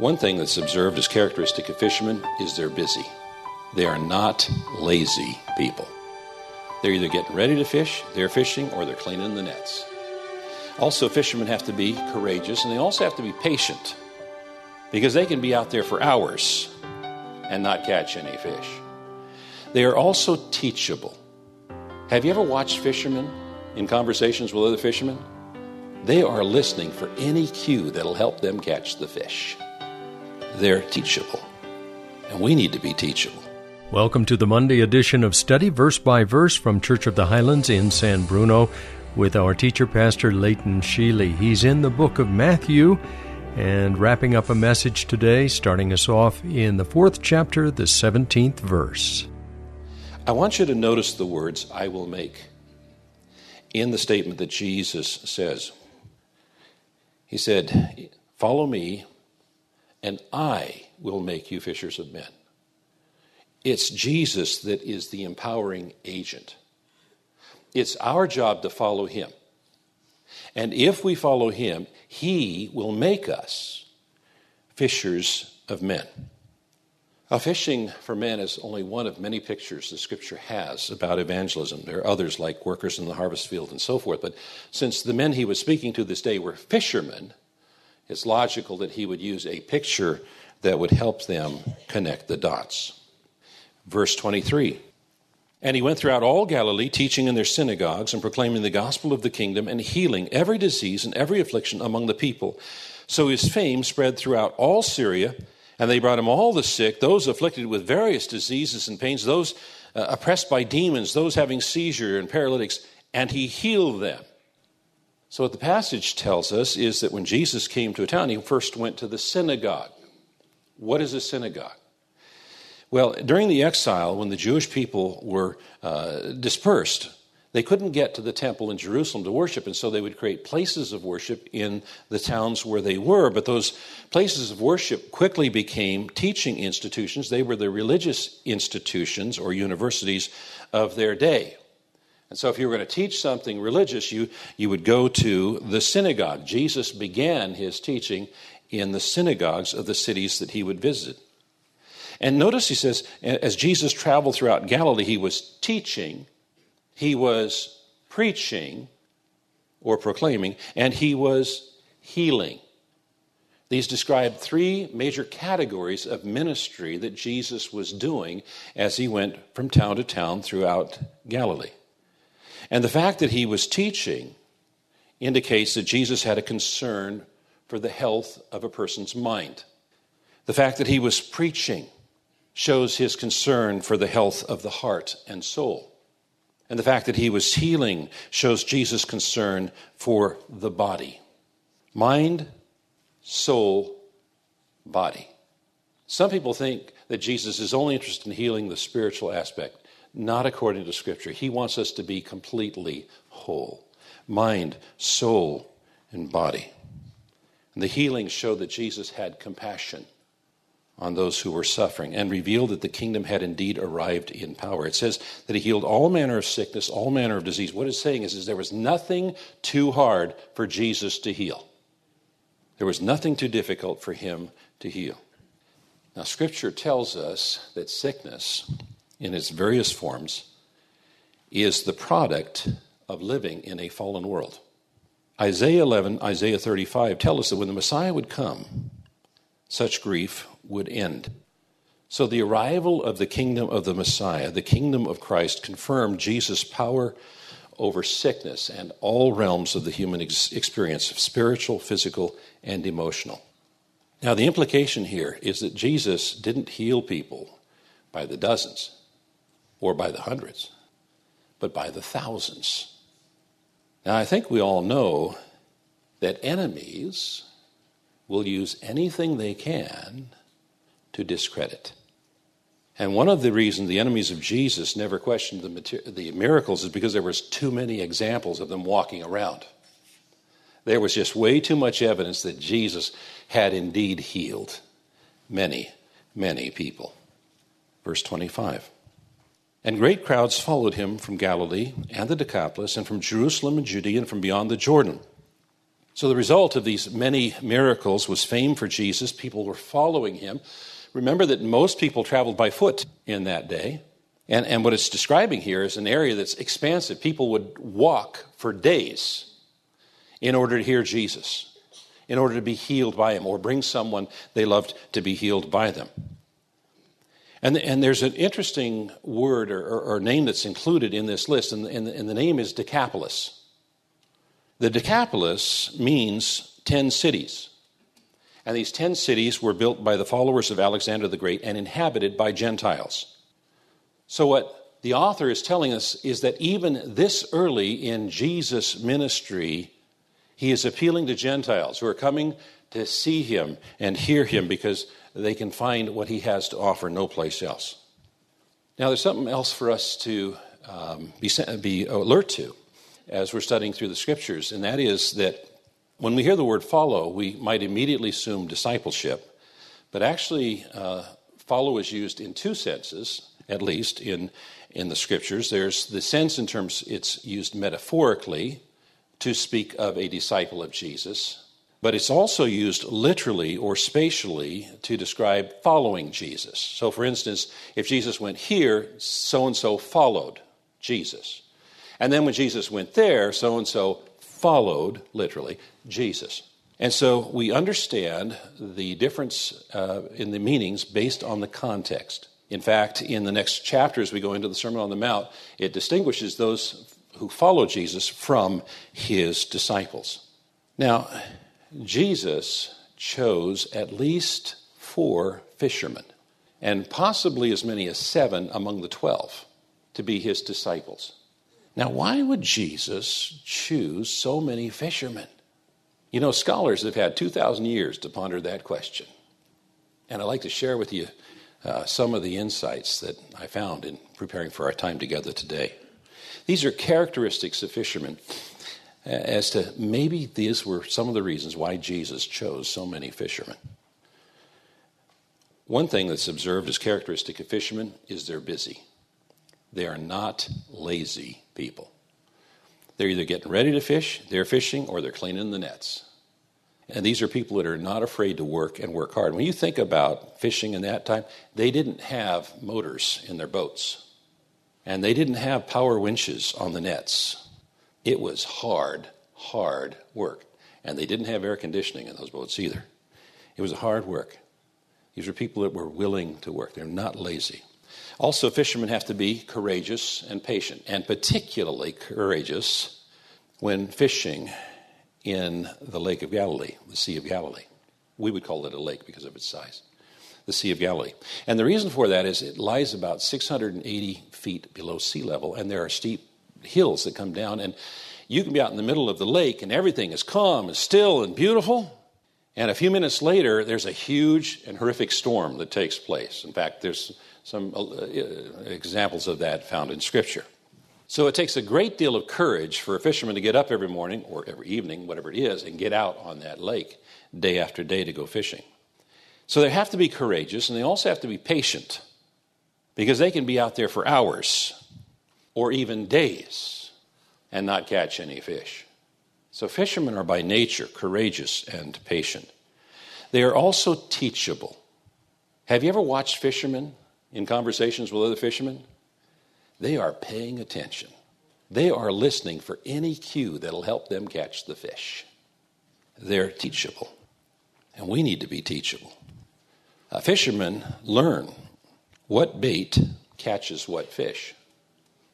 One thing that's observed as characteristic of fishermen is they're busy. They are not lazy people. They're either getting ready to fish, they're fishing, or they're cleaning the nets. Also, fishermen have to be courageous and they also have to be patient because they can be out there for hours and not catch any fish. They are also teachable. Have you ever watched fishermen in conversations with other fishermen? They are listening for any cue that'll help them catch the fish. They're teachable, and we need to be teachable. Welcome to the Monday edition of Study Verse by Verse from Church of the Highlands in San Bruno with our teacher, Pastor Leighton Sheely. He's in the book of Matthew and wrapping up a message today, starting us off in the fourth chapter, the 17th verse. I want you to notice the words I will make in the statement that Jesus says. He said, Follow me, and I will make you fishers of men. It's Jesus that is the empowering agent. It's our job to follow him. And if we follow him, he will make us fishers of men. Now, fishing for men is only one of many pictures the scripture has about evangelism. There are others like workers in the harvest field and so forth. But since the men he was speaking to this day were fishermen, it's logical that he would use a picture that would help them connect the dots. Verse 23 And he went throughout all Galilee, teaching in their synagogues and proclaiming the gospel of the kingdom and healing every disease and every affliction among the people. So his fame spread throughout all Syria, and they brought him all the sick, those afflicted with various diseases and pains, those uh, oppressed by demons, those having seizure and paralytics, and he healed them. So, what the passage tells us is that when Jesus came to a town, he first went to the synagogue. What is a synagogue? Well, during the exile, when the Jewish people were uh, dispersed, they couldn't get to the temple in Jerusalem to worship, and so they would create places of worship in the towns where they were. But those places of worship quickly became teaching institutions. They were the religious institutions or universities of their day. And so, if you were going to teach something religious, you, you would go to the synagogue. Jesus began his teaching in the synagogues of the cities that he would visit. And notice he says, as Jesus traveled throughout Galilee, he was teaching, he was preaching or proclaiming, and he was healing. These describe three major categories of ministry that Jesus was doing as he went from town to town throughout Galilee. And the fact that he was teaching indicates that Jesus had a concern for the health of a person's mind. The fact that he was preaching shows his concern for the health of the heart and soul. And the fact that he was healing shows Jesus' concern for the body mind, soul, body. Some people think that Jesus is only interested in healing the spiritual aspect, not according to Scripture. He wants us to be completely whole mind, soul, and body. And the healings show that Jesus had compassion on those who were suffering and revealed that the kingdom had indeed arrived in power. It says that he healed all manner of sickness, all manner of disease. What it's saying is, is there was nothing too hard for Jesus to heal. There was nothing too difficult for him to heal. Now, Scripture tells us that sickness, in its various forms, is the product of living in a fallen world. Isaiah 11, Isaiah 35 tell us that when the Messiah would come, such grief would end. So the arrival of the kingdom of the Messiah, the kingdom of Christ, confirmed Jesus' power over sickness and all realms of the human ex- experience spiritual, physical, and emotional. Now, the implication here is that Jesus didn't heal people by the dozens or by the hundreds, but by the thousands. Now, I think we all know that enemies will use anything they can to discredit. And one of the reasons the enemies of Jesus never questioned the, the miracles is because there was too many examples of them walking around. There was just way too much evidence that Jesus had indeed healed many, many people. Verse 25. And great crowds followed him from Galilee and the Decapolis, and from Jerusalem and Judea, and from beyond the Jordan. So the result of these many miracles was fame for Jesus. People were following him. Remember that most people traveled by foot in that day. And, and what it's describing here is an area that's expansive. People would walk for days in order to hear Jesus, in order to be healed by him, or bring someone they loved to be healed by them. And, and there's an interesting word or, or, or name that's included in this list, and, and, and the name is Decapolis. The Decapolis means 10 cities. And these 10 cities were built by the followers of Alexander the Great and inhabited by Gentiles. So, what the author is telling us is that even this early in Jesus' ministry, he is appealing to Gentiles who are coming to see him and hear him because they can find what he has to offer no place else. Now, there's something else for us to um, be, be alert to as we're studying through the scriptures, and that is that when we hear the word follow, we might immediately assume discipleship, but actually, uh, follow is used in two senses, at least in, in the scriptures. There's the sense in terms it's used metaphorically to speak of a disciple of Jesus, but it's also used literally or spatially to describe following Jesus. So, for instance, if Jesus went here, so and so followed Jesus. And then when Jesus went there, so and so followed, literally, Jesus. And so we understand the difference uh, in the meanings based on the context. In fact, in the next chapter, as we go into the Sermon on the Mount, it distinguishes those who follow Jesus from his disciples. Now, Jesus chose at least four fishermen, and possibly as many as seven among the twelve, to be his disciples. Now, why would Jesus choose so many fishermen? You know, scholars have had 2,000 years to ponder that question. And I'd like to share with you uh, some of the insights that I found in preparing for our time together today. These are characteristics of fishermen as to maybe these were some of the reasons why Jesus chose so many fishermen. One thing that's observed as characteristic of fishermen is they're busy. They are not lazy people. They're either getting ready to fish, they're fishing, or they're cleaning the nets. And these are people that are not afraid to work and work hard. When you think about fishing in that time, they didn't have motors in their boats, and they didn't have power winches on the nets. It was hard, hard work. And they didn't have air conditioning in those boats either. It was hard work. These were people that were willing to work, they're not lazy. Also, fishermen have to be courageous and patient, and particularly courageous when fishing in the Lake of Galilee, the Sea of Galilee. We would call it a lake because of its size, the Sea of Galilee. And the reason for that is it lies about 680 feet below sea level, and there are steep hills that come down, and you can be out in the middle of the lake, and everything is calm and still and beautiful. And a few minutes later, there's a huge and horrific storm that takes place. In fact, there's some uh, examples of that found in Scripture. So it takes a great deal of courage for a fisherman to get up every morning or every evening, whatever it is, and get out on that lake day after day to go fishing. So they have to be courageous and they also have to be patient because they can be out there for hours or even days and not catch any fish. So fishermen are by nature courageous and patient. They are also teachable. Have you ever watched fishermen in conversations with other fishermen, they are paying attention. They are listening for any cue that'll help them catch the fish. They're teachable. And we need to be teachable. A fishermen learn what bait catches what fish.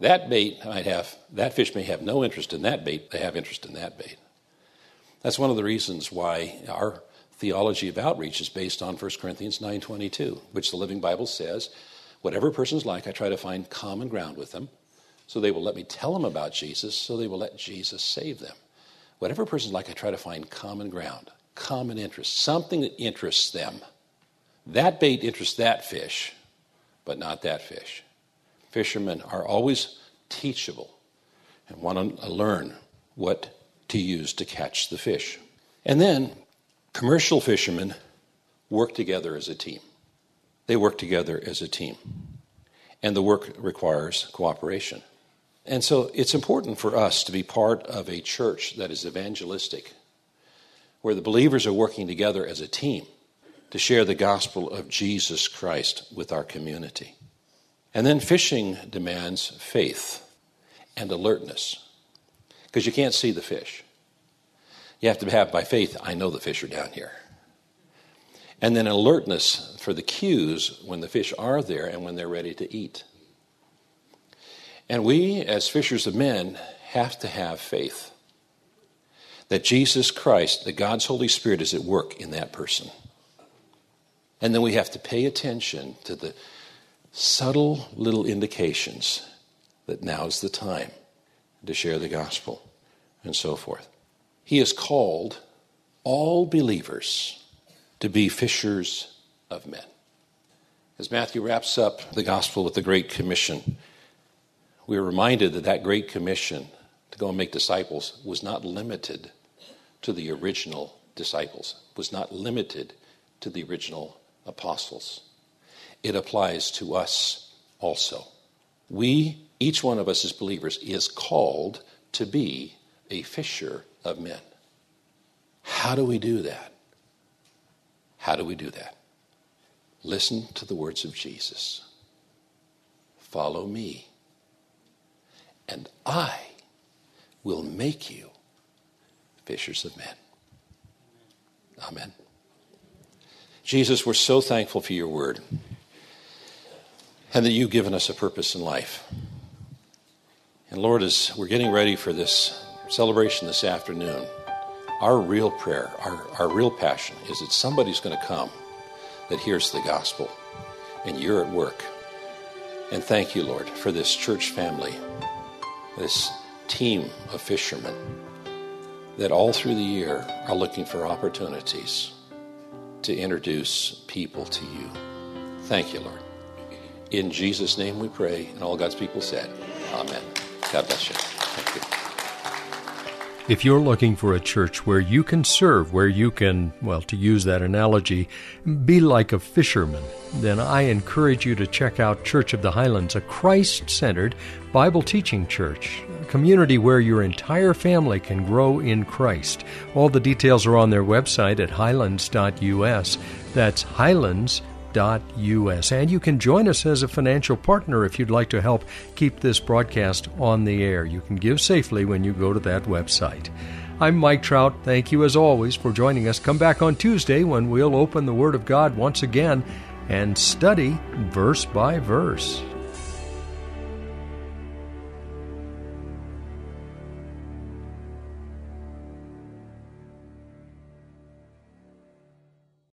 That bait might have, that fish may have no interest in that bait, they have interest in that bait. That's one of the reasons why our theology of outreach is based on 1 Corinthians 9:22, which the Living Bible says, whatever person's like, I try to find common ground with them, so they will let me tell them about Jesus, so they will let Jesus save them. Whatever person's like, I try to find common ground. common interest, something that interests them. That bait interests that fish, but not that fish. Fishermen are always teachable and want to learn what to use to catch the fish. And then commercial fishermen work together as a team. They work together as a team. And the work requires cooperation. And so it's important for us to be part of a church that is evangelistic, where the believers are working together as a team to share the gospel of Jesus Christ with our community. And then fishing demands faith and alertness because you can't see the fish. You have to have by faith, I know the fish are down here. And then alertness for the cues when the fish are there and when they're ready to eat. And we, as fishers of men, have to have faith that Jesus Christ, that God's Holy Spirit, is at work in that person. And then we have to pay attention to the subtle little indications that now's the time to share the gospel and so forth. He has called all believers to be fishers of men. As Matthew wraps up the gospel with the Great Commission, we are reminded that that Great Commission to go and make disciples was not limited to the original disciples, was not limited to the original apostles. It applies to us also. We, each one of us as believers, is called to be a fisher of men. How do we do that? How do we do that? Listen to the words of Jesus. Follow me, and I will make you fishers of men. Amen. Jesus, we're so thankful for your word and that you've given us a purpose in life. And Lord, as we're getting ready for this celebration this afternoon, our real prayer, our, our real passion is that somebody's going to come that hears the gospel and you're at work. And thank you, Lord, for this church family, this team of fishermen that all through the year are looking for opportunities to introduce people to you. Thank you, Lord. In Jesus' name we pray, and all God's people said, Amen. God bless you. You. If you're looking for a church where you can serve, where you can, well, to use that analogy, be like a fisherman, then I encourage you to check out Church of the Highlands, a Christ centered Bible teaching church, a community where your entire family can grow in Christ. All the details are on their website at highlands.us. That's highlands.us. And you can join us as a financial partner if you'd like to help keep this broadcast on the air. You can give safely when you go to that website. I'm Mike Trout. Thank you as always for joining us. Come back on Tuesday when we'll open the Word of God once again and study verse by verse.